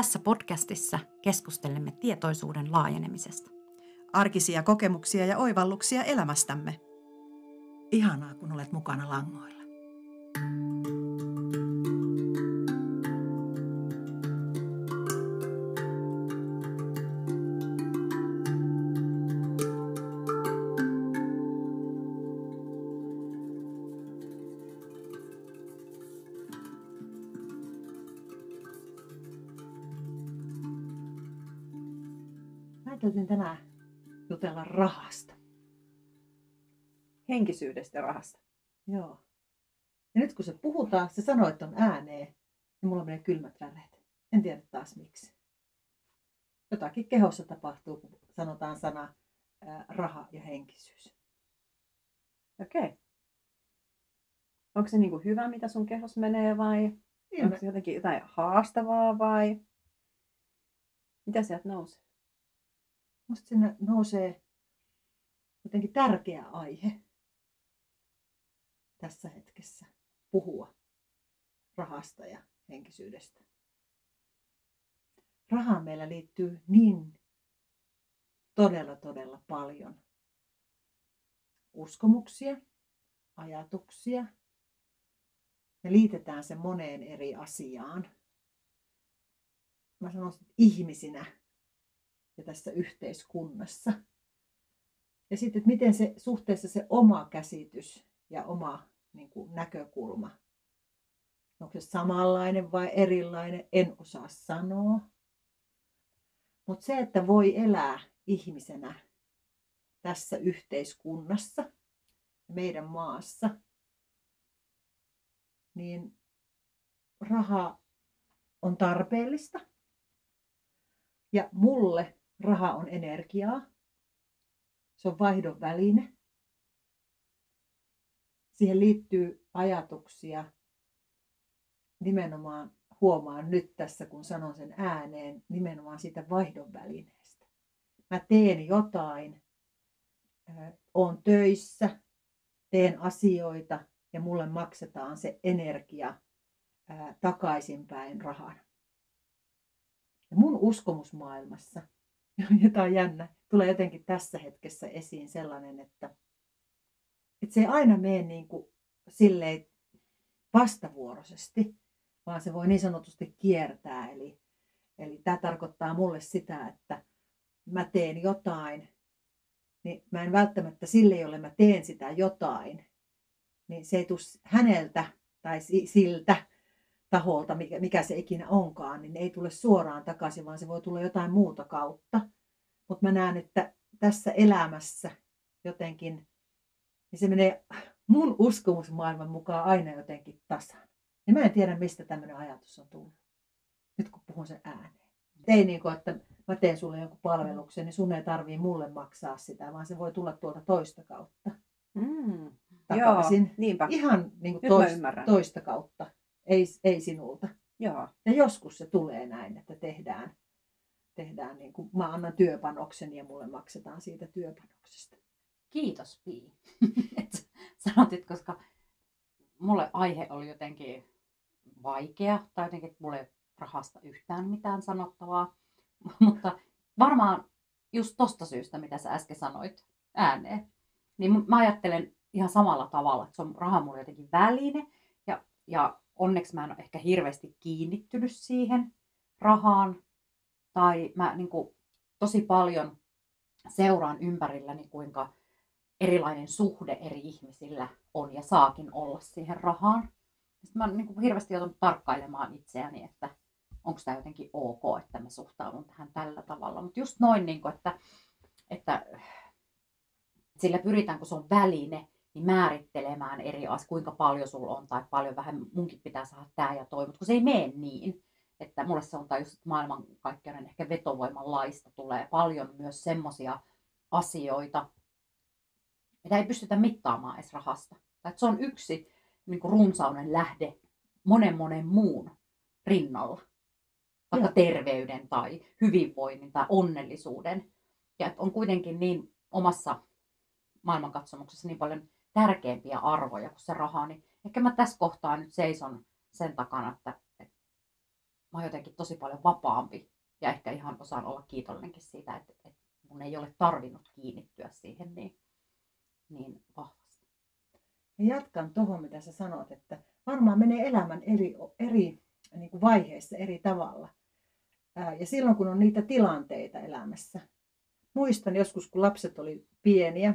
Tässä podcastissa keskustelemme tietoisuuden laajenemisesta. Arkisia kokemuksia ja oivalluksia elämästämme. Ihanaa, kun olet mukana langoilla. Henkisyydestä ja rahasta. Joo. Ja nyt kun se puhutaan, se sanoo, että on ääneen, niin mulla menee kylmät väreet. En tiedä taas miksi. Jotakin kehossa tapahtuu, kun sanotaan sana ää, raha ja henkisyys. Okei. Okay. Onko se niinku hyvä, mitä sun kehos menee vai Ilme- onko se jotenkin jotain haastavaa vai mitä sieltä nousee? Musta sinne nousee jotenkin tärkeä aihe tässä hetkessä puhua rahasta ja henkisyydestä. Rahaan meillä liittyy niin todella todella paljon uskomuksia, ajatuksia. Me liitetään se moneen eri asiaan. Mä sanoisin, että ihmisinä ja tässä yhteiskunnassa. Ja sitten, että miten se suhteessa se oma käsitys ja oma niin kuin, näkökulma, onko se samanlainen vai erilainen, en osaa sanoa. Mutta se, että voi elää ihmisenä tässä yhteiskunnassa, meidän maassa, niin raha on tarpeellista. Ja mulle raha on energiaa. Se on vaihdon väline. Siihen liittyy ajatuksia. Nimenomaan huomaan nyt tässä, kun sanon sen ääneen, nimenomaan siitä vaihdon välineestä. Mä teen jotain, oon töissä, teen asioita ja mulle maksetaan se energia takaisinpäin rahana. Ja mun uskomusmaailmassa, jotain jännä, tulee jotenkin tässä hetkessä esiin sellainen, että, että se ei aina mene niin kuin silleen vastavuoroisesti, vaan se voi niin sanotusti kiertää. Eli, eli tämä tarkoittaa mulle sitä, että mä teen jotain, niin mä en välttämättä sille, jolle mä teen sitä jotain, niin se ei tule häneltä tai siltä taholta, mikä, mikä se ikinä onkaan, niin ei tule suoraan takaisin, vaan se voi tulla jotain muuta kautta. Mutta mä näen, että tässä elämässä jotenkin, niin se menee mun uskomusmaailman mukaan aina jotenkin tasan. Ja mä en tiedä, mistä tämmöinen ajatus on tullut. Nyt kun puhun sen ääneen. Ei niin kuin, että mä teen sulle jonkun palveluksen, niin sun ei tarvii mulle maksaa sitä, vaan se voi tulla tuolta toista kautta. Mm. Takaisin. Joo, niinpä. Ihan niin kuin toista, toista kautta, ei, ei sinulta. Joo. Ja joskus se tulee näin, että tehdään, tehdään niin kuin, mä annan työpanoksen ja mulle maksetaan siitä työpanoksesta. Kiitos Pii, että sanotit, koska mulle aihe oli jotenkin vaikea, tai jotenkin, että mulla ei rahasta yhtään mitään sanottavaa. Mutta varmaan just tosta syystä, mitä sä äsken sanoit ääneen, niin mä ajattelen ihan samalla tavalla, että se on raha mulle jotenkin väline, ja, ja onneksi mä en ole ehkä hirveästi kiinnittynyt siihen rahaan, tai mä niin kuin, tosi paljon seuraan ympärilläni, kuinka erilainen suhde eri ihmisillä on ja saakin olla siihen rahaan. Sitten mä oon niin hirveästi joutunut tarkkailemaan itseäni, että onko tämä jotenkin ok, että mä suhtaudun tähän tällä tavalla. Mutta just noin, niin kuin, että, että sillä pyritään, kun se on väline, niin määrittelemään eri asioita, kuinka paljon sulla on tai paljon vähän munkin pitää saada tämä ja toi, mutta kun se ei mene niin, että mulle se on tai just maailmankaikkeuden ehkä vetovoiman laista tulee paljon myös semmoisia asioita, mitä ei pystytä mittaamaan edes rahasta. Tai että se on yksi niin kuin runsauden lähde monen monen muun rinnalla. Vaikka Joo. terveyden tai hyvinvoinnin tai onnellisuuden. Ja että on kuitenkin niin omassa maailmankatsomuksessa niin paljon tärkeämpiä arvoja kuin se raha, niin ehkä mä tässä kohtaa nyt seison sen takana, että, että mä oon jotenkin tosi paljon vapaampi ja ehkä ihan osaan olla kiitollinenkin siitä, että, että mun ei ole tarvinnut kiinnittyä siihen niin, niin vahvasti. Ja jatkan tuohon, mitä sä sanot, että varmaan menee elämän eri, eri niin kuin vaiheissa eri tavalla. Ää, ja silloin, kun on niitä tilanteita elämässä. Muistan joskus, kun lapset oli pieniä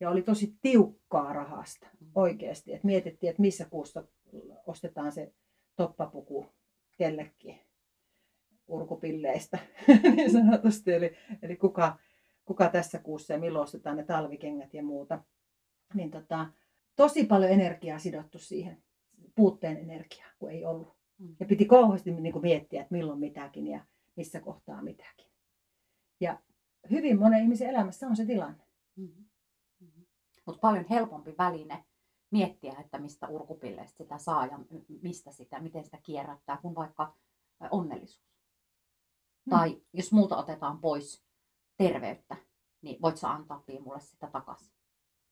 ja oli tosi tiukkaa rahasta oikeasti. Että mietittiin, että missä kuussa ostetaan se toppapuku kellekin urkupilleistä niin sanotusti. Eli, eli kuka, kuka tässä kuussa ja milloin ostetaan ne talvikengät ja muuta. Niin tota, tosi paljon energiaa sidottu siihen puutteen energiaa, kun ei ollut. Mm. Ja piti kauheasti niin kuin miettiä, että milloin mitäkin ja missä kohtaa mitäkin. Ja hyvin monen ihmisen elämässä on se tilanne. Mm-hmm. Mm-hmm. Mutta paljon helpompi väline miettiä, että mistä urkupilleistä sitä saa ja mistä sitä, miten sitä kierrättää, kuin vaikka onnellisuus. Mm. Tai jos multa otetaan pois terveyttä, niin voit sä antaa mulle sitä takaisin.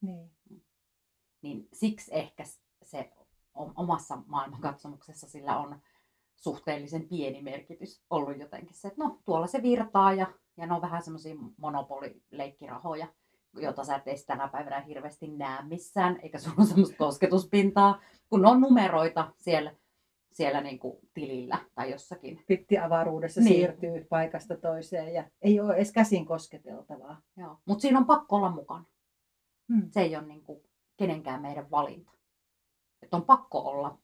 Niin. Niin siksi ehkä se omassa maailmankatsomuksessa sillä on suhteellisen pieni merkitys ollut jotenkin se, että no tuolla se virtaa ja, ja ne on vähän semmoisia monopolileikkirahoja, joita sä et tänä päivänä hirveästi näe missään, eikä sulla ole semmoista kosketuspintaa, kun on numeroita siellä, siellä niin kuin tilillä tai jossakin. Pitti avaruudessa niin. siirtyy paikasta toiseen ja ei ole edes käsin kosketeltavaa. Mutta siinä on pakko olla mukana. Hmm. Se ei ole niin kuin kenenkään meidän valinta. Että on pakko olla,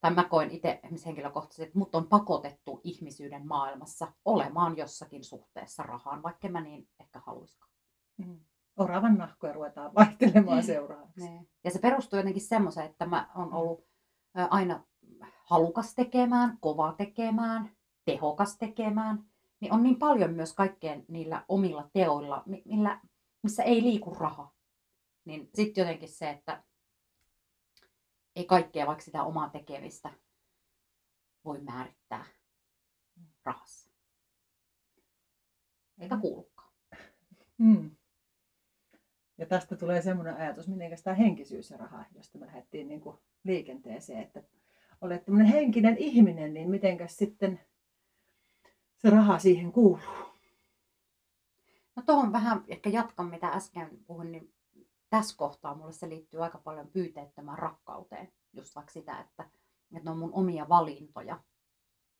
tai mä koen itse henkilökohtaisesti, että mut on pakotettu ihmisyyden maailmassa olemaan jossakin suhteessa rahaan, vaikka mä niin ehkä haluiskaan. Mm. Oravan nahkoja ruvetaan vaihtelemaan seuraavaksi. Ne. Ja se perustuu jotenkin semmoiseen, että mä oon ollut aina halukas tekemään, kova tekemään, tehokas tekemään, niin on niin paljon myös kaikkeen niillä omilla teoilla, millä, missä ei liiku raha. Niin sitten jotenkin se, että ei kaikkea vaikka sitä omaa tekemistä voi määrittää rahassa. Eikä kuulukaan. Mm. Ja tästä tulee semmoinen ajatus, miten tämä henkisyys ja raha, josta me lähdettiin niin kuin liikenteeseen, että olet tämmöinen henkinen ihminen, niin mitenkäs sitten se raha siihen kuuluu? No tuohon vähän ehkä jatkan, mitä äsken puhuin, niin tässä kohtaa mulle se liittyy aika paljon pyyteettömään rakkauteen. Just vaikka sitä, että, että ne on mun omia valintoja.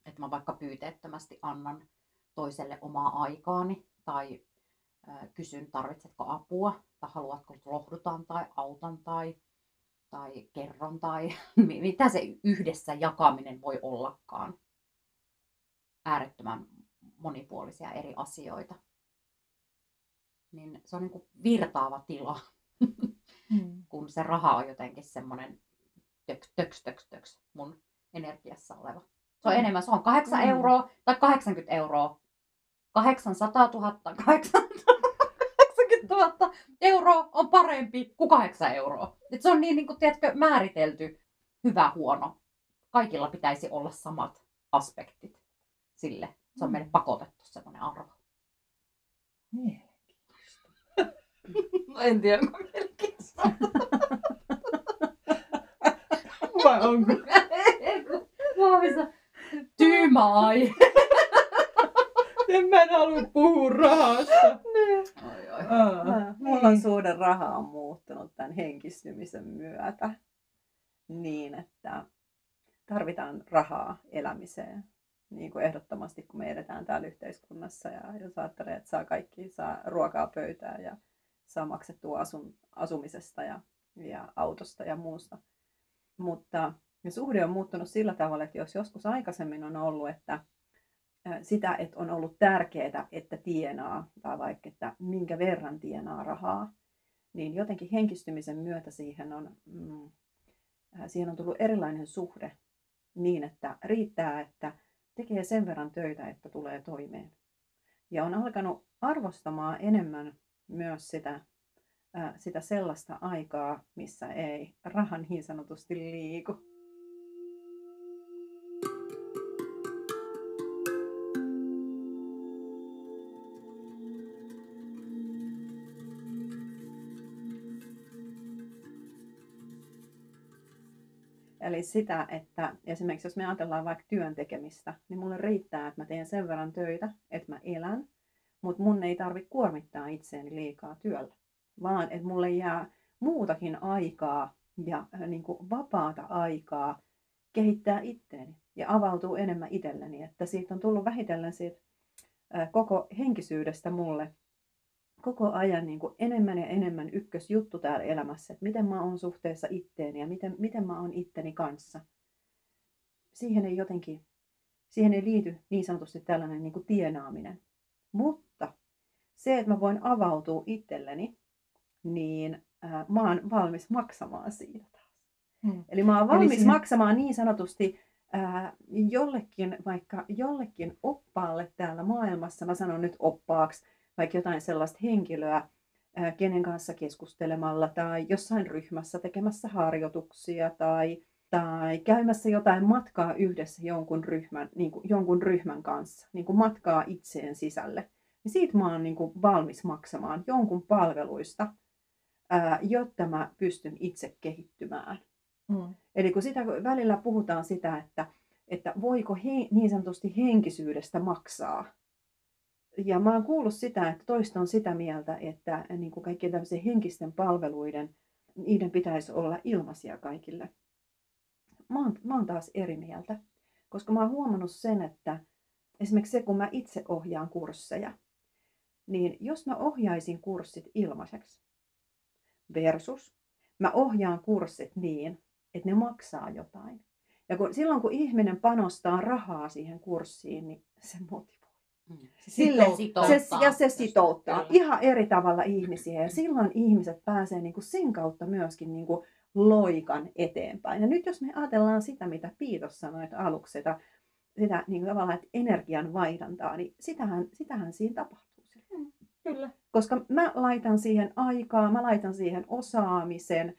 Että mä vaikka pyyteettömästi annan toiselle omaa aikaani tai kysyn, tarvitsetko apua tai haluatko lohdutan tai autan tai, tai kerron tai mitä se yhdessä jakaminen voi ollakaan. Äärettömän monipuolisia eri asioita. Niin se on niin kuin virtaava tila mm. kun se raha on jotenkin semmoinen töks, töks, töks, töks mun energiassa oleva. Se on mm. enemmän, se on 8 mm. euroa tai 80 euroa. 800 000, 80 000 euroa on parempi kuin 8 euroa. Et se on niin, niin kuin, tiedätkö, määritelty hyvä, huono. Kaikilla pitäisi olla samat aspektit sille. Se on mm. meille pakotettu semmoinen arvo. Niin. No en tiedä, onko mielenkiintoista. Vai onko? Vahvista. Tyymä aihe. En mä en halua puhua rahasta. Mulla on suhde raha on muuttunut tämän henkistymisen myötä niin, että tarvitaan rahaa elämiseen. Niin kuin ehdottomasti, kun me edetään täällä yhteiskunnassa ja jos ajattelee, että saa kaikki, saa ruokaa pöytään ja saa maksettua asun, asumisesta ja, ja autosta ja muusta. Mutta suhde on muuttunut sillä tavalla, että jos joskus aikaisemmin on ollut, että sitä, että on ollut tärkeää, että tienaa, tai vaikka, että minkä verran tienaa rahaa, niin jotenkin henkistymisen myötä siihen on, mm, siihen on tullut erilainen suhde niin, että riittää, että tekee sen verran töitä, että tulee toimeen. Ja on alkanut arvostamaan enemmän myös sitä, sitä sellaista aikaa, missä ei raha niin sanotusti liiku. Eli sitä, että esimerkiksi jos me ajatellaan vaikka työn tekemistä, niin mulle riittää, että mä teen sen verran töitä, että mä elän, mutta mun ei tarvitse kuormittaa itseäni liikaa työllä, vaan että mulle jää muutakin aikaa ja äh, niin kuin vapaata aikaa kehittää itteeni ja avautuu enemmän itselleni. Että siitä on tullut vähitellen siitä äh, koko henkisyydestä mulle koko ajan niin kuin enemmän ja enemmän ykkösjuttu täällä elämässä, että miten mä oon suhteessa itteeni ja miten, miten mä oon itteni kanssa. Siihen ei jotenkin, siihen ei liity niin sanotusti tällainen niin kuin tienaaminen. Mutta se, että mä voin avautua itselleni, niin ää, mä oon valmis maksamaan siitä taas. Hmm. Eli mä oon valmis siinä... maksamaan niin sanotusti ää, jollekin, vaikka jollekin oppaalle täällä maailmassa, mä sanon nyt oppaaksi, vaikka jotain sellaista henkilöä, kenen kanssa keskustelemalla tai jossain ryhmässä tekemässä harjoituksia tai, tai käymässä jotain matkaa yhdessä jonkun ryhmän, niin kuin, jonkun ryhmän kanssa, niin kuin matkaa itseen sisälle. Niin siitä mä oon niin kuin valmis maksamaan jonkun palveluista, ää, jotta mä pystyn itse kehittymään. Mm. Eli kun sitä välillä puhutaan sitä, että, että voiko he, niin sanotusti henkisyydestä maksaa, ja mä oon kuullut sitä, että toista on sitä mieltä, että niin kuin kaikkien tämmöisen henkisten palveluiden, niiden pitäisi olla ilmaisia kaikille. Mä oon, mä oon taas eri mieltä, koska mä oon huomannut sen, että esimerkiksi se, kun mä itse ohjaan kursseja, niin jos mä ohjaisin kurssit ilmaiseksi versus mä ohjaan kurssit niin, että ne maksaa jotain. Ja kun, silloin kun ihminen panostaa rahaa siihen kurssiin, niin se motivoi. Se Sille, se, ja se sitouttaa Kyllä. ihan eri tavalla ihmisiä. Ja silloin ihmiset pääsee niin kuin sen kautta myöskin niin kuin loikan eteenpäin. Ja nyt jos me ajatellaan sitä, mitä Piitos sanoi että aluksi, sitä, sitä niin kuin tavallaan, että energian vaihdantaa, niin sitähän, sitähän siinä tapahtuu. Mm, kyllä. Koska mä laitan siihen aikaa, mä laitan siihen osaamisen,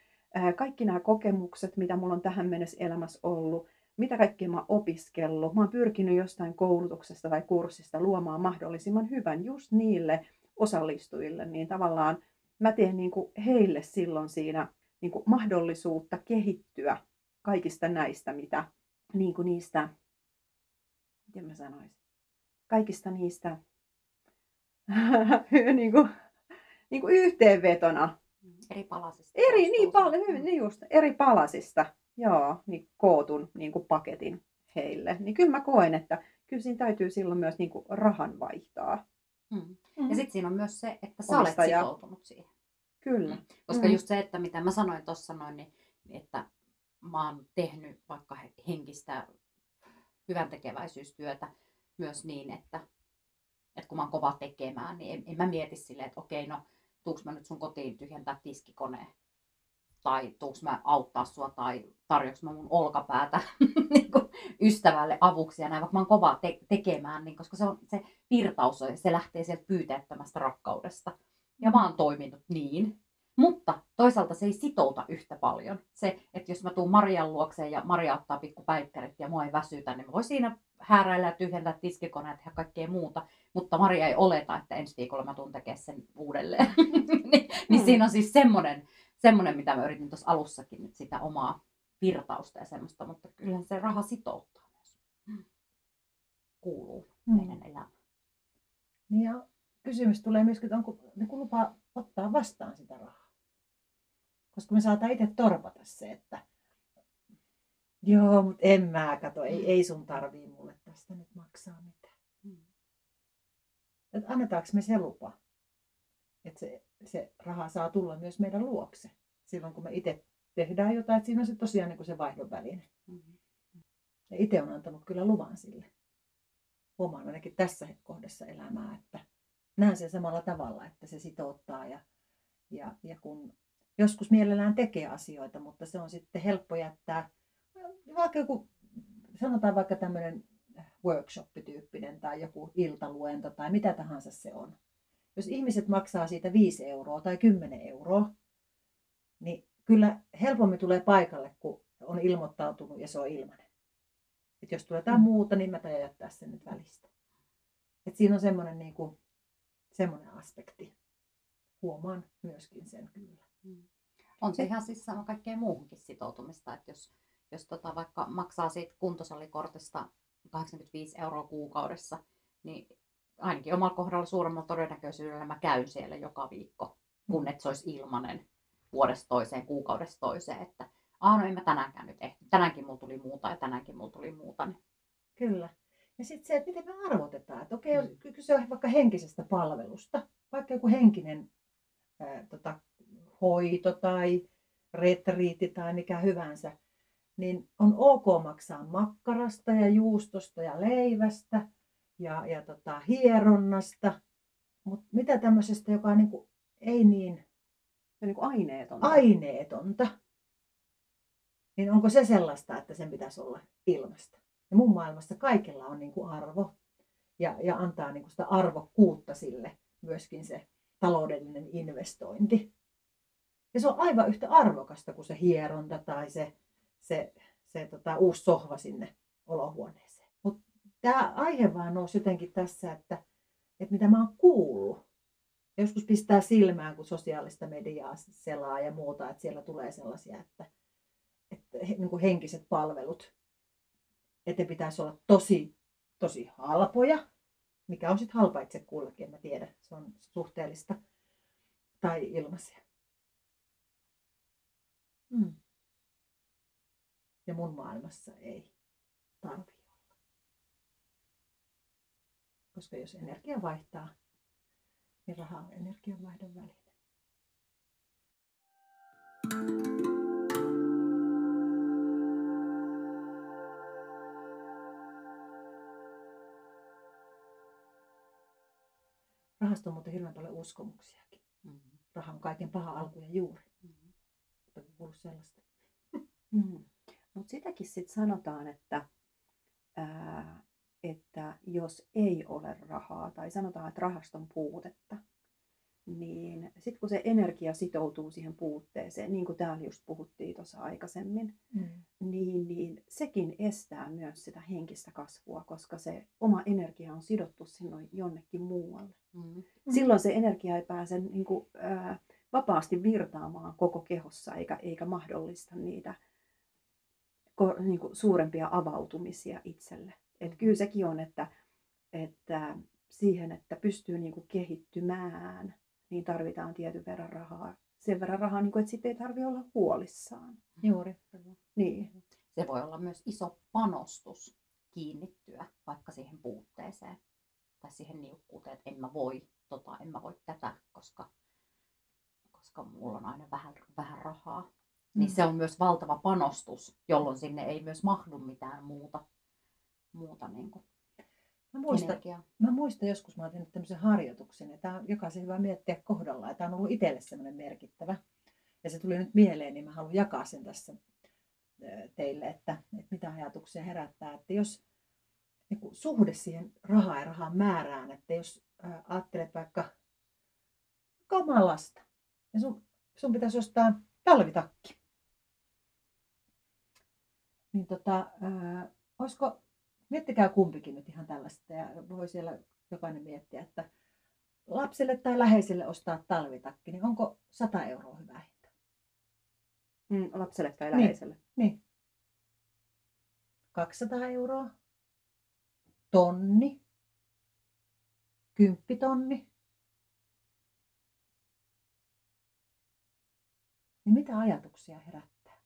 kaikki nämä kokemukset, mitä mulla on tähän mennessä elämässä ollut, mitä kaikkea mä oon opiskellut. Mä oon pyrkinyt jostain koulutuksesta tai kurssista luomaan mahdollisimman hyvän just niille osallistujille, niin tavallaan mä teen niin kuin heille silloin siinä niin kuin mahdollisuutta kehittyä kaikista näistä, mitä niin kuin niistä, miten mä sanoisin, kaikista niistä niin kuin, niin kuin yhteenvetona. Eri palasista. Eri, niin paljon, niin just, eri palasista joo, niin kootun niin kuin paketin heille. Niin kyllä mä koen, että kyllä siinä täytyy silloin myös niin kuin rahan vaihtaa. Hmm. Mm. Ja sitten siinä on myös se, että sä olet sitoutunut siihen. Kyllä. Mm. Koska mm. just se, että mitä mä sanoin tuossa noin, niin, että mä oon tehnyt vaikka henkistä hyvän tekeväisyystyötä myös niin, että, että kun mä oon kova tekemään, niin en, en mä mieti silleen, että okei, no tuuks mä nyt sun kotiin tyhjentää tiskikoneen tai tuuks mä auttaa sua tai tarjoks mä mun olkapäätä niin ystävälle avuksi ja näin, vaikka mä oon kova te- tekemään, niin koska se, on, se virtaus on, se lähtee sieltä pyyteettömästä rakkaudesta. Ja mä oon toiminut niin. Mutta toisaalta se ei sitouta yhtä paljon. Se, että jos mä tuun Marian luokseen ja Maria ottaa pikkupäikkärit ja mua ei väsytä, niin mä voin siinä hääräillä ja tyhjentää tiskikoneet ja kaikkea muuta. Mutta Maria ei oleta, että ensi viikolla mä tuun tekemään sen uudelleen. niin, niin mm. siinä on siis semmoinen semmoinen, mitä mä yritin tuossa alussakin nyt sitä omaa virtausta ja semmoista, mutta kyllä se raha sitouttaa myös. Kuuluu mm. meidän elämään. Niin ja kysymys tulee myöskin, että onko ne lupa ottaa vastaan sitä rahaa. Koska me saadaan itse torpata se, että joo, mutta en mä kato, ei, ei sun tarvii mulle tästä nyt maksaa mitään. Mm. Että annetaanko me se lupa? Että se se raha saa tulla myös meidän luokse silloin, kun me itse tehdään jotain. Että siinä on se tosiaan niin kuin se vaihdon väline. Mm-hmm. Ja itse on antanut kyllä luvan sille. Huomaan ainakin tässä kohdassa elämää, että näen sen samalla tavalla, että se sitouttaa ja, ja, ja kun joskus mielellään tekee asioita, mutta se on sitten helppo jättää, vaikka joku, sanotaan vaikka tämmöinen workshop-tyyppinen tai joku iltaluento tai mitä tahansa se on jos ihmiset maksaa siitä 5 euroa tai 10 euroa, niin kyllä helpommin tulee paikalle, kun on ilmoittautunut ja se on ilmainen. Et jos tulee jotain mm. muuta, niin mä tajan jättää sen nyt välistä. Et siinä on semmoinen, niin kuin, semmoinen aspekti. Huomaan myöskin sen kyllä. Mm. On se ihan siis sama kaikkeen muuhunkin sitoutumista, että jos, jos tota vaikka maksaa siitä kuntosalikortista 85 euroa kuukaudessa, niin ainakin omalla kohdalla suuremmalla todennäköisyydellä mä käyn siellä joka viikko, kun et se olisi ilmanen vuodesta toiseen, kuukaudesta toiseen, että aah no en mä tänäänkään nyt ehti. Tänäänkin mulla tuli muuta ja tänäänkin mulla tuli muuta. Niin. Kyllä. Ja sitten se, että miten me arvotetaan. Että okei, Mm. mm. kyse on vaikka henkisestä palvelusta, vaikka joku henkinen ää, tota, hoito tai retriitti tai mikä hyvänsä, niin on ok maksaa makkarasta ja juustosta ja leivästä ja, ja tota, hieronnasta. Mutta mitä tämmöisestä, joka on niinku, ei niin Se on niin kuin aineetonta. aineetonta, niin onko se sellaista, että sen pitäisi olla ilmasta? Ja mun maailmassa kaikella on niin kuin arvo ja, ja antaa niin kuin sitä arvokkuutta sille myöskin se taloudellinen investointi. Ja se on aivan yhtä arvokasta kuin se hieronta tai se, se, se tota, uusi sohva sinne olohuoneeseen. Tämä aihe vaan nousi jotenkin tässä, että, että mitä mä oon kuullut. Joskus pistää silmään, kun sosiaalista mediaa selaa ja muuta, että siellä tulee sellaisia, että, että niin kuin henkiset palvelut, että pitäisi olla tosi, tosi halpoja, mikä on sitten halpa itse kullekin, en mä tiedä, se on suhteellista, tai ilmaisia. Mm. Ja mun maailmassa ei tarvi olla. Koska jos energia vaihtaa, niin raha on energianvaihdon väline. Rahasta on muuten hirveän paljon uskomuksiakin. Mm-hmm. Raha on kaiken paha alku ja juuri. Mm-hmm. Oletteko kuullut sellaista? Mm. Mutta sitäkin sitten sanotaan, että, ää, että jos ei ole rahaa, tai sanotaan, että rahaston puutetta, niin sitten kun se energia sitoutuu siihen puutteeseen, niin kuin täällä just puhuttiin tuossa aikaisemmin, Mm. niin, niin sekin estää myös sitä henkistä kasvua, koska se oma energia on sidottu sinne jonnekin muualle. Mm-hmm. Silloin se energia ei pääse niin kuin, ää, vapaasti virtaamaan koko kehossa eikä, eikä mahdollista niitä ko, niin kuin suurempia avautumisia itselle. Et kyllä sekin on, että, että siihen, että pystyy niin kuin kehittymään, niin tarvitaan tietyn verran rahaa. Sen verran rahaa, niin kuin, että sitten ei tarvitse olla huolissaan. Juuri. Niin. Se voi olla myös iso panostus kiinnittyä vaikka siihen puutteeseen tai siihen niukkuuteen, että en mä voi tota, en mä voi tätä, koska, koska mulla on aina vähän, vähän rahaa. Niin Mm. se on myös valtava panostus, jolloin sinne ei myös mahdu mitään muuta, muuta niin kuin Mä muistan, energiaa. mä muistan joskus, mä oon tehnyt tämmöisen harjoituksen, ja tämä on jokaisen hyvä miettiä kohdallaan, ja tämä on ollut itselle semmoinen merkittävä. Ja se tuli nyt mieleen, niin mä haluan jakaa sen tässä teille, että, että mitä ajatuksia herättää. Että jos niin kuin suhde siihen rahaan ja rahan määrään, että jos ää, ajattelet vaikka omaa lasta, ja sun, sun pitäisi ostaa talvitakki, niin tota, ää, olisiko miettikää kumpikin nyt ihan tällaista ja voi siellä jokainen miettiä, että lapselle tai läheiselle ostaa talvitakki, niin onko 100 euroa hyvä hinta? Mm, lapselle tai Niin. läheiselle. Niin. 200 euroa, tonni, kymppitonni. Niin mitä ajatuksia herättää?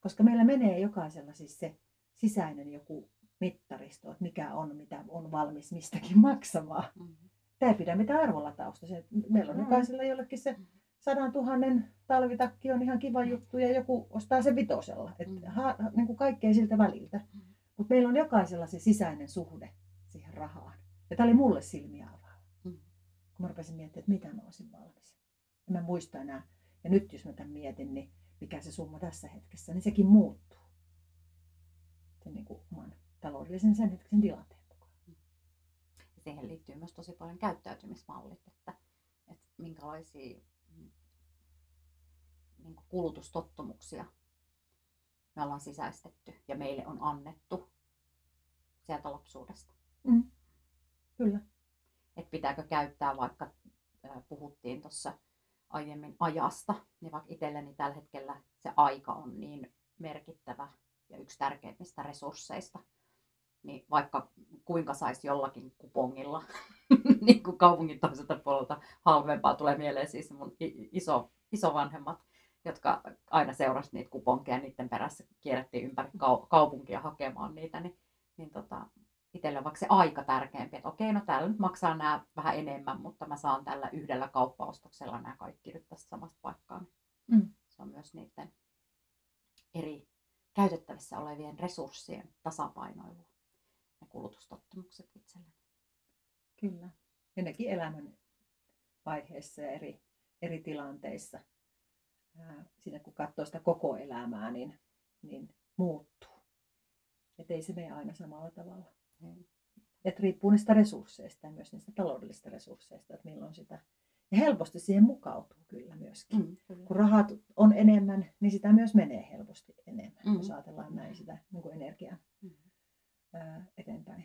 Koska meillä menee jokaisella siis se sisäinen joku mittaristo, että mikä on, mitä on valmis mistäkin maksamaan. Mm. Tämä ei pidä mitään arvolatausta. Se, meillä on Mm. jokaisella jollekin se sadan tuhannen talvitakki on ihan kiva juttu ja joku ostaa sen vitosella. Et Mm. ha, niin kuin kaikkea siltä väliltä. Mm. Mutta meillä on jokaisella se sisäinen suhde siihen rahaan. Ja tämä oli mulle silmiä avaava. Mm. Kun mä rupesin miettimään, että mitä mä olisin valmis. En mä muista enää. Ja nyt jos mä tämän mietin, niin mikä se summa tässä hetkessä, niin sekin muuttuu. Sen niin kuin oman taloudellisen sen hetken tilanteen mukaan. Ja siihen liittyy myös tosi paljon käyttäytymismallit, että, että minkälaisia mm, niin kuin kulutustottumuksia me ollaan sisäistetty ja meille on annettu sieltä lapsuudesta. Mm. Kyllä. Että pitääkö käyttää, vaikka puhuttiin tuossa aiemmin ajasta, niin vaikka itselleni tällä hetkellä se aika on niin merkittävä ja yksi tärkeimmistä resursseista. Niin vaikka kuinka saisi jollakin kupongilla, niin kuin kaupungin toiselta puolelta halvempaa tulee mieleen siis mun iso, isovanhemmat, jotka aina seurasivat niitä kuponkeja niiden perässä kierrettiin ympäri kaupunkia hakemaan niitä, niin, niin tota, itselle on vaikka se aika tärkeämpi, että okei, no täällä nyt maksaa nämä vähän enemmän, mutta mä saan tällä yhdellä kauppaostoksella nämä kaikki nyt tästä samasta paikkaan. Mm. Se on myös niiden eri käytettävissä olevien resurssien tasapainoilua kulutustottumukset itselleni. Kyllä. Ja nekin elämän vaiheissa ja eri, eri tilanteissa. Siinä kun katsoo sitä koko elämää, niin, niin muuttuu. Että ei se mene aina samalla tavalla. Mm. Et riippuu niistä resursseista ja myös niistä taloudellisista resursseista, että milloin sitä. Ja helposti siihen mukautuu kyllä myöskin. Mm, kyllä. Kun rahat on enemmän, niin sitä myös menee helposti enemmän, mm. jos ajatellaan näin sitä niin kuin energian mm. Eteenpäin.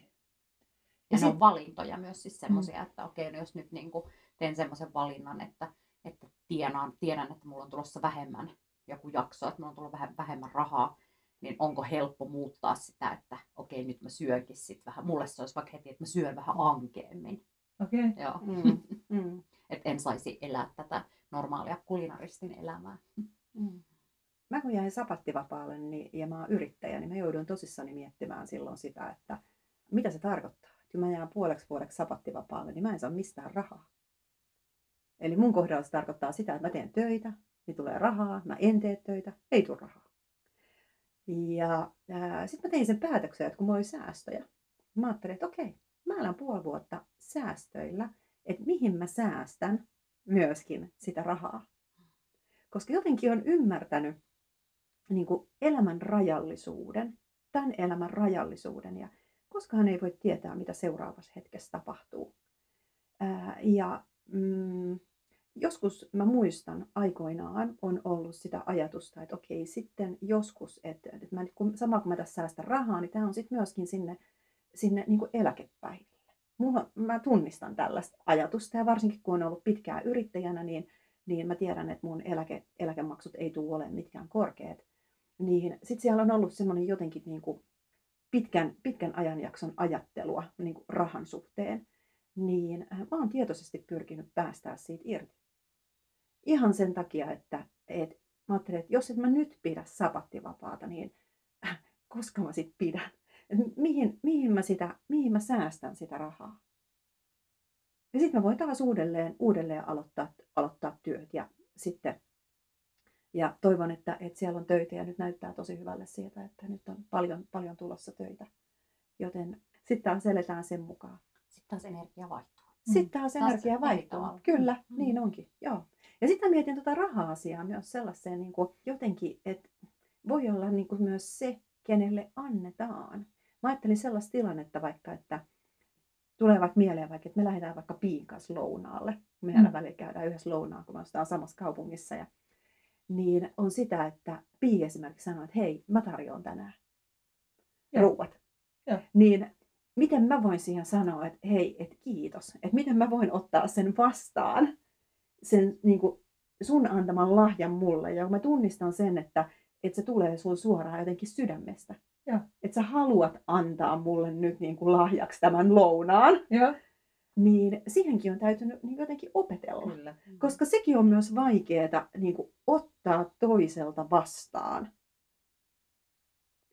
Ja, ja ne on valintoja myös siis semmoisia, mm. että okei, no jos nyt niin kuin teen semmoisen valinnan, että, että tienaan, tiedän, että mulla on tulossa vähemmän joku jakso, että mulla on tullut vähän vähemmän rahaa, niin onko helppo muuttaa sitä, että okei, nyt mä syönkin sit vähän. Mulle se olisi vaikka heti, että mä syön vähän ankeemmin. Okei. Okay. Joo. Mm. mm. että en saisi elää tätä normaalia kulinaristin elämää. Mm. Mä kun jäin sapattivapaalle niin, ja mä oon yrittäjä, niin mä joudun tosissani miettimään silloin sitä, että mitä se tarkoittaa. Kun mä jään puoleksi vuodeksi sapattivapaalle, niin mä en saa mistään rahaa. Eli mun kohdalla se tarkoittaa sitä, että mä teen töitä, niin tulee rahaa, mä en tee töitä, ei tule rahaa. Ja sitten mä tein sen päätöksen, että kun mulla oli säästöjä, mä ajattelin, että okei, mä elän puoli vuotta säästöillä, että mihin mä säästän myöskin sitä rahaa. Koska jotenkin on ymmärtänyt niin kuin elämän rajallisuuden, tämän elämän rajallisuuden ja koskaan ei voi tietää, mitä seuraavassa hetkessä tapahtuu. Ää, ja mm, joskus mä muistan aikoinaan on ollut sitä ajatusta, että okei sitten joskus, että, että mä, kun, sama kun mä tässä säästän rahaa, niin tämä on sitten myöskin sinne, sinne niin kuin eläkepäiville. Mulla, mä tunnistan tällaista ajatusta ja varsinkin kun on ollut pitkään yrittäjänä, niin, niin mä tiedän, että mun eläke, eläkemaksut ei tule olemaan mitkään korkeat. Niin sitten siellä on ollut semmoinen jotenkin niin kuin pitkän, pitkän ajanjakson ajattelua niin kuin rahan suhteen. Niin äh, mä oon tietoisesti pyrkinyt päästää siitä irti. Ihan sen takia, että, että mä ajattelin, että jos et mä nyt pidä sapattivapaata, niin äh, koska mä sit pidän? Mihin, mihin, mä sitä, mihin mä säästän sitä rahaa? Ja sitten mä voin taas uudelleen, uudelleen aloittaa, aloittaa työt ja sitten ja toivon, että, että siellä on töitä ja nyt näyttää tosi hyvälle siitä, että nyt on paljon, paljon tulossa töitä. Joten sitten taas eletään sen mukaan. Sitten taas energia vaihtuu. Sitten taas, taas energia vaihtuu. Kyllä, mm. niin onkin. Joo. Ja sitten mietin tuota raha-asiaa myös sellaiseen niin kuin jotenkin, että voi olla niin kuin myös se, kenelle annetaan. Mä ajattelin sellaista tilannetta vaikka, että tulee vaikka mieleen vaikka, että me lähdetään vaikka piin kanssa lounaalle. Me aina mm. välillä käydään yhdessä lounaa, kun me ollaan samassa kaupungissa. Ja, niin on sitä, että Pii esimerkiksi sanoo, että hei, mä tarjoan tänään ja. ruuat. Ja. Niin miten mä voin siihen sanoa, että hei, että kiitos. Että miten mä voin ottaa sen vastaan sen niin kuin sun antaman lahjan mulle. Ja mä tunnistan sen, että, että se tulee sun suoraan jotenkin sydämestä. Että sä haluat antaa mulle nyt niin kuin lahjaksi tämän lounaan. Ja. Niin siihenkin on täytynyt niin jotenkin opetella. Kyllä. Koska sekin on myös vaikeaa niin ottaa toiselta vastaan.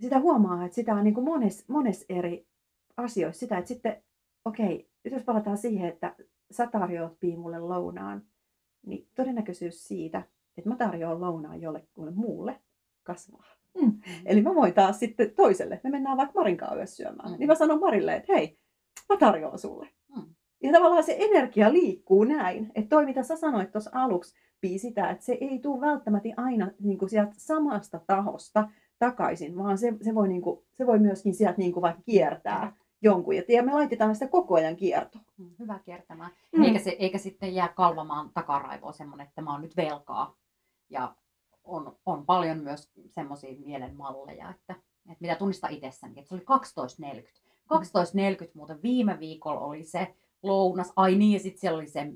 Sitä huomaa, että sitä on niin mones, mones eri asioissa. Sitä, että sitten, okei, jos palataan siihen, että sä tarjoat mulle lounaan, niin todennäköisyys siitä, että mä tarjoan lounaan jollekulle muulle, kasvaa. Mm. Mm. Eli mä voin taas sitten toiselle, me mennään vaikka Marin kanssa yössä syömään, mm. niin mä sanon Marille, että hei, mä tarjoan sulle. Mm. Ja tavallaan se energia liikkuu näin, että toi mitä sä sanoit tuossa aluksi, sitä, että se ei tule välttämättä aina niin kuin sieltä samasta tahosta takaisin, vaan se, se, voi, niin kuin, se voi myöskin sieltä niin kuin vaikka kiertää jonkun. Ja me laitetaan sitä koko ajan kiertoon. Mm, hyvä kiertämään. Mm. Eikä, se, eikä sitten jää kalvamaan takaraivoa semmoinen, että mä oon nyt velkaa. Ja on, on paljon myös semmoisia mielenmalleja, että, että mitä tunnistaa itsessäni, että se oli 12.40. 12.40 muuten viime viikolla oli se lounas. Ai niin, ja sitten siellä oli se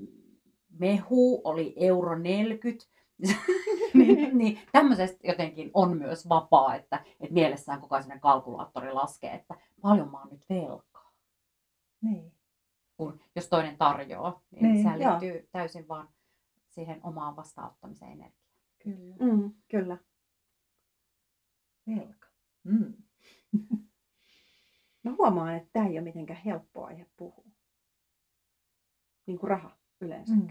mehu, oli euro 40. niin, niin tämmöisestä jotenkin on myös vapaa, että, että mielessään koko ajan kalkulaattori laskee, että paljon mä oon nyt velkaa. Niin. Kun, jos toinen tarjoaa, niin, Niin, sehän joo. liittyy täysin vaan siihen omaan vastaanottamiseen energiaan. Kyllä. Mm, kyllä. Velka. Mm. Mä huomaan, että tämä ei ole mitenkään helppo aihe puhua. Niin kuin raha yleensä. Mm.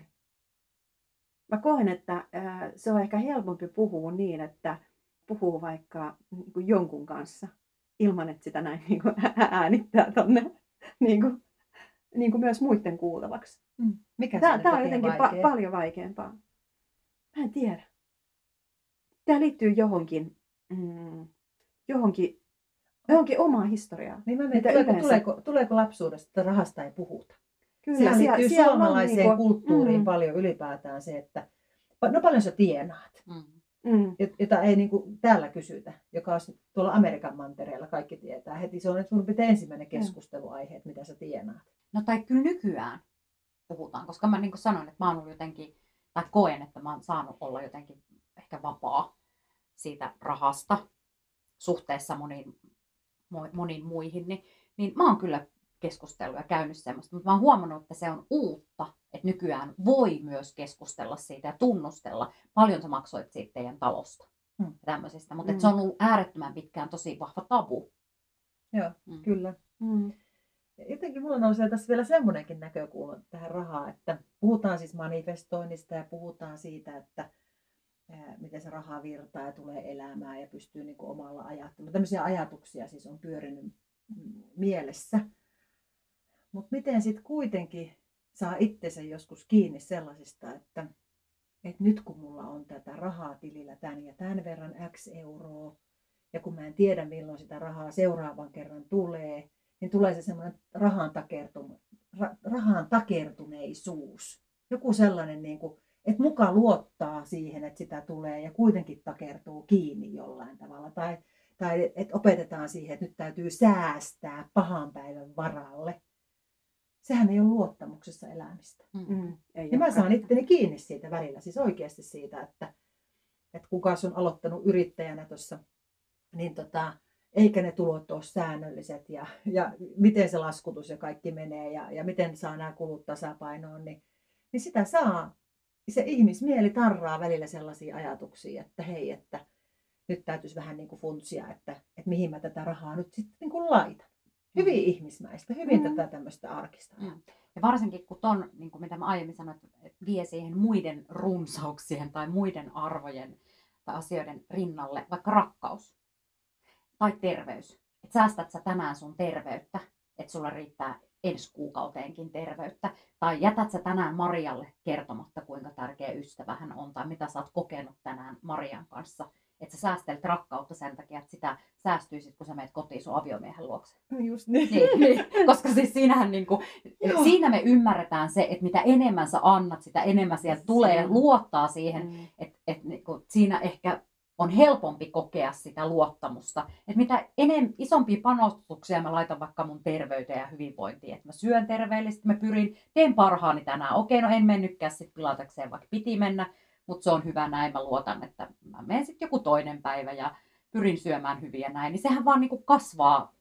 Mä koen, että ää, se on ehkä helpompi puhua niin, että puhuu vaikka niin kuin jonkun kanssa ilman, että sitä näin niin kuin äänittää tonne niin kuin, niin kuin myös muiden kuultavaksi. Mm. Mikä Tämä, tämä on jotenkin pa- vaikea? paljon vaikeampaa. Mä en tiedä. Tämä liittyy johonkin, mm, johonkin, johonkin omaan historiaan. Niin mä mietin, tuleeko, yleensä- tuleeko, tuleeko lapsuudesta, että rahasta ei puhuta? Kyllä, siellä- liittyy siellä on suomalaiseen niinku- kulttuuriin mm, paljon ylipäätään se, että no paljon sä tienaat, Mm. Mm, jota ei niin kuin täällä kysytä, joka on tuolla Amerikan mantereella kaikki tietää. Heti se on suurin piirtein ensimmäinen keskusteluaihe, että mitä sä tienaat. No tai kyllä nykyään puhutaan, koska mä niin kuin sanoin, että mä oon ollut jotenkin, tai koen, että mä oon saanut olla jotenkin ehkä vapaa siitä rahasta suhteessa moniin, mo- moniin muihin, niin, niin mä oon kyllä keskustellut ja käynyt semmoista, mutta mä oon huomannut, että se on uutta, että nykyään voi myös keskustella siitä ja tunnustella, paljon sä maksoit siitä teidän talosta Mm. ja tämmöisestä, mutta Mm. se on ollut äärettömän pitkään tosi vahva tabu. Joo, Mm. kyllä. mm, Ja jotenkin mulla nousee tässä vielä semmoinenkin näkökulma tähän rahaan, että puhutaan siis manifestoinnista ja puhutaan siitä, että miten se raha virtaa ja tulee elämään ja pystyy niin kuin omalla ajattelemaan. Tämmöisiä ajatuksia siis on pyörinyt mm, mielessä. Mutta miten sitten kuitenkin saa itsensä joskus kiinni sellaisista, että, että nyt kun mulla on tätä rahaa tilillä tämän ja tämän verran X euroa, ja kun mä en tiedä milloin sitä rahaa seuraavan kerran tulee, niin tulee se semmoinen rahan, takertum, ra, rahan takertuneisuus. Joku sellainen, niin kuin, että muka luottaa siihen, että sitä tulee ja kuitenkin takertuu kiinni jollain tavalla. Tai, tai että opetetaan siihen, että nyt täytyy säästää pahan päivän varalle. Sehän ei ole luottamuksessa elämistä. Mm. mm, ei Ja mä saan itteni kiinni siitä välillä, siis oikeasti siitä, että, että kanssa on aloittanut yrittäjänä tuossa, niin tota, eikä ne tulot ole säännölliset ja, ja miten se laskutus ja kaikki menee ja, ja miten saa nämä kulut tasapainoon, niin, niin sitä saa, se ihmismieli tarraa välillä sellaisia ajatuksia, että hei, että nyt täytyisi vähän niin kuin funtsia, että, että mihin mä tätä rahaa nyt sitten niin kuin laitan. Hyvin ihmismäistä, hyvin Mm. tätä tämmöistä arkista. Mm. Ja varsinkin kun ton, niin kuin mitä mä aiemmin sanoin, että vie siihen muiden runsauksien tai muiden arvojen tai asioiden rinnalle, vaikka rakkaus tai terveys. Että säästät sä tänään sun terveyttä, että sulla riittää ensi kuukauteenkin terveyttä. Tai jätät sä tänään Marialle kertomatta, kuinka tärkeä ystävä hän on, tai mitä sä oot kokenut tänään Marian kanssa. Että sä säästelet rakkautta sen takia, että sitä säästyisit, kun sä menet kotiin sun aviomiehen luokse. Just niin. Niin, niin, koska siis siinähän niinku, Joo. siinä me ymmärretään se, että mitä enemmän sä annat, sitä enemmän sieltä tulee, Mm. luottaa siihen, Mm, että et niinku, siinä ehkä on helpompi kokea sitä luottamusta. Että mitä enem, isompia panostuksia mä laitan vaikka mun terveyteen ja hyvinvointiin, että mä syön terveellisesti, mä pyrin, teen parhaani tänään. Okei, no en mennytkään sit pilatakseen, vaikka piti mennä, mutta se on hyvä näin, mä luotan, että mä menen sitten joku toinen päivä ja pyrin syömään hyviä näin, niin sehän vaan niinku kasvaa,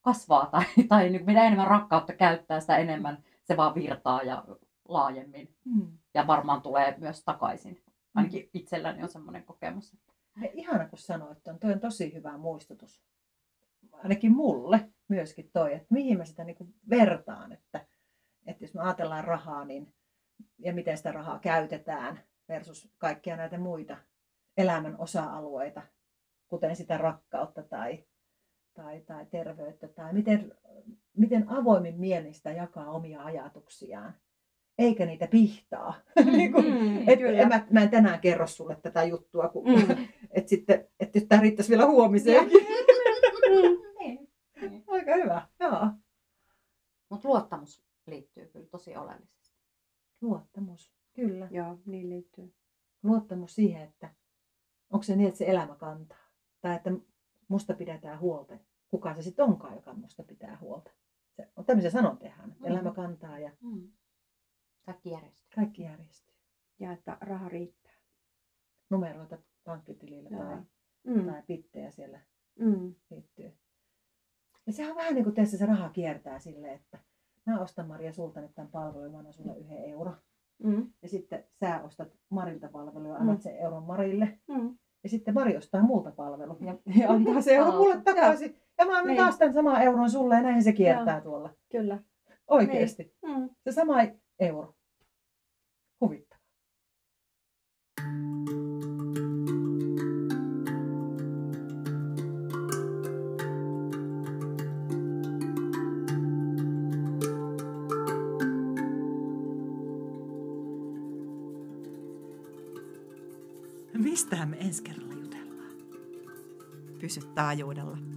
kasvaa tai, tai niinku mitä enemmän rakkautta käyttää, sitä enemmän se vaan virtaa ja laajemmin. Mm. Ja varmaan tulee myös takaisin. Ainakin itselläni on semmoinen kokemus. Ja ihana, kun sanoit, että toi on tosi hyvä muistutus. Ainakin mulle myöskin toi, että mihin mä sitä niinku vertaan. Että, että jos me ajatellaan rahaa niin, ja miten sitä rahaa käytetään versus kaikkia näitä muita elämän osa-alueita, kuten sitä rakkautta tai, tai, tai terveyttä, tai miten, miten avoimin mielin sitä jakaa omia ajatuksiaan, eikä niitä pihtaa. niin kuin, Mm, et, kyllä. en mä, mä en tänään kerro sulle tätä juttua, kun, Mm. et sitten, että jos tämä riittäisi vielä huomiseen. Niin. Aika hyvä, joo. Mutta luottamus liittyy kyllä tosi oleellisesti. Luottamus, kyllä. Joo, niin liittyy. Luottamus siihen, että onko se niin, että se elämä kantaa. Tai että musta pidetään huolta. Kuka se sitten onkaan, joka musta pitää huolta. Se on tämmöisiä sanontehan, että Mm. elämä kantaa ja Mm. Kaikki järjestyy. kaikki järjestyy. Ja että raha riittää. numeroita pankkitilillä Joo. tai, Mm. tai pittejä siellä Mm. liittyy. Ja sehän on vähän niin kuin teissä se raha kiertää silleen, että mä ostan Maria sulta nyt tämän palvelun, mä annan sulle yhden euro. Mm. Ja sitten sä ostat Marilta palvelua, annat Mm. sen euron Marille. Mm. Ja sitten Mari ostaa multa palvelu ja, ja antaa se euro mulle takaisin. Ja mä annan Niin. taas tämän saman euron sulle ja näin se kiertää tuolla. Kyllä. Oikeesti. Mm. Se sama euro. Huvittava. Mistähän me ensi kerralla jutellaan? Pysy taajuudella.